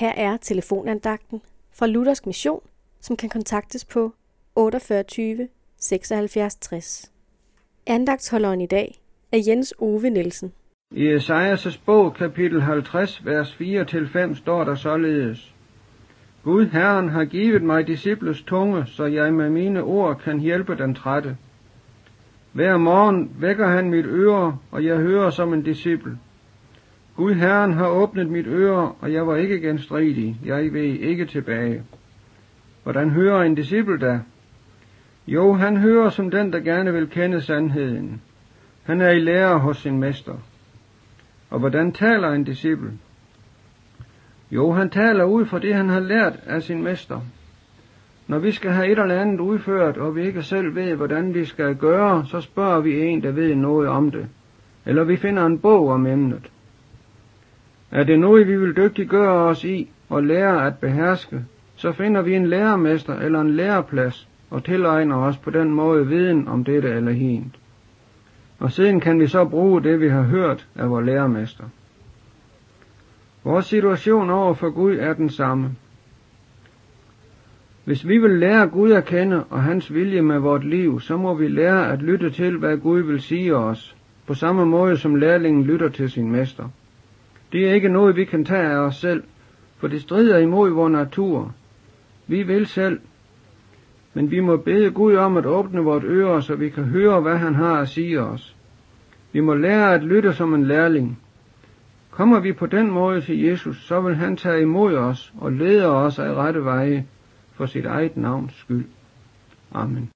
Her er telefonandagten fra Luthersk Mission, som kan kontaktes på 48 76 60. Andagtsholderen i dag er Jens Ove Nielsen. I Esajas' bog, kapitel 50, vers 4-5, står der således. Gud Herren har givet mig disciples tunge, så jeg med mine ord kan hjælpe den trætte. Hver morgen vækker han mit øre, og jeg hører som en disciple. Gud Herren har åbnet mit øre, og jeg var ikke genstridig, jeg ved ikke tilbage. Hvordan hører en disciple da? Jo, han hører som den, der gerne vil kende sandheden. Han er i lære hos sin mester. Og hvordan taler en disciple? Jo, han taler ud fra det, han har lært af sin mester. Når vi skal have et eller andet udført, og vi ikke selv ved, hvordan vi skal gøre, så spørger vi en, der ved noget om det. Eller vi finder en bog om emnet. Er det noget, vi vil dygtiggøre os i og lære at beherske, så finder vi en lærermester eller en læreplads og tilegner os på den måde viden om dette eller hint. Og siden kan vi så bruge det, vi har hørt af vores lærermester. Vores situation over for Gud er den samme. Hvis vi vil lære Gud at kende og hans vilje med vort liv, så må vi lære at lytte til, hvad Gud vil sige os, på samme måde som lærlingen lytter til sin mester. Det er ikke noget, vi kan tage af os selv, for det strider imod vores natur. Vi vil selv, men vi må bede Gud om at åbne vort ører, så vi kan høre, hvad han har at sige os. Vi må lære at lytte som en lærling. Kommer vi på den måde til Jesus, så vil han tage imod os og lede os af rette veje for sit eget navns skyld. Amen.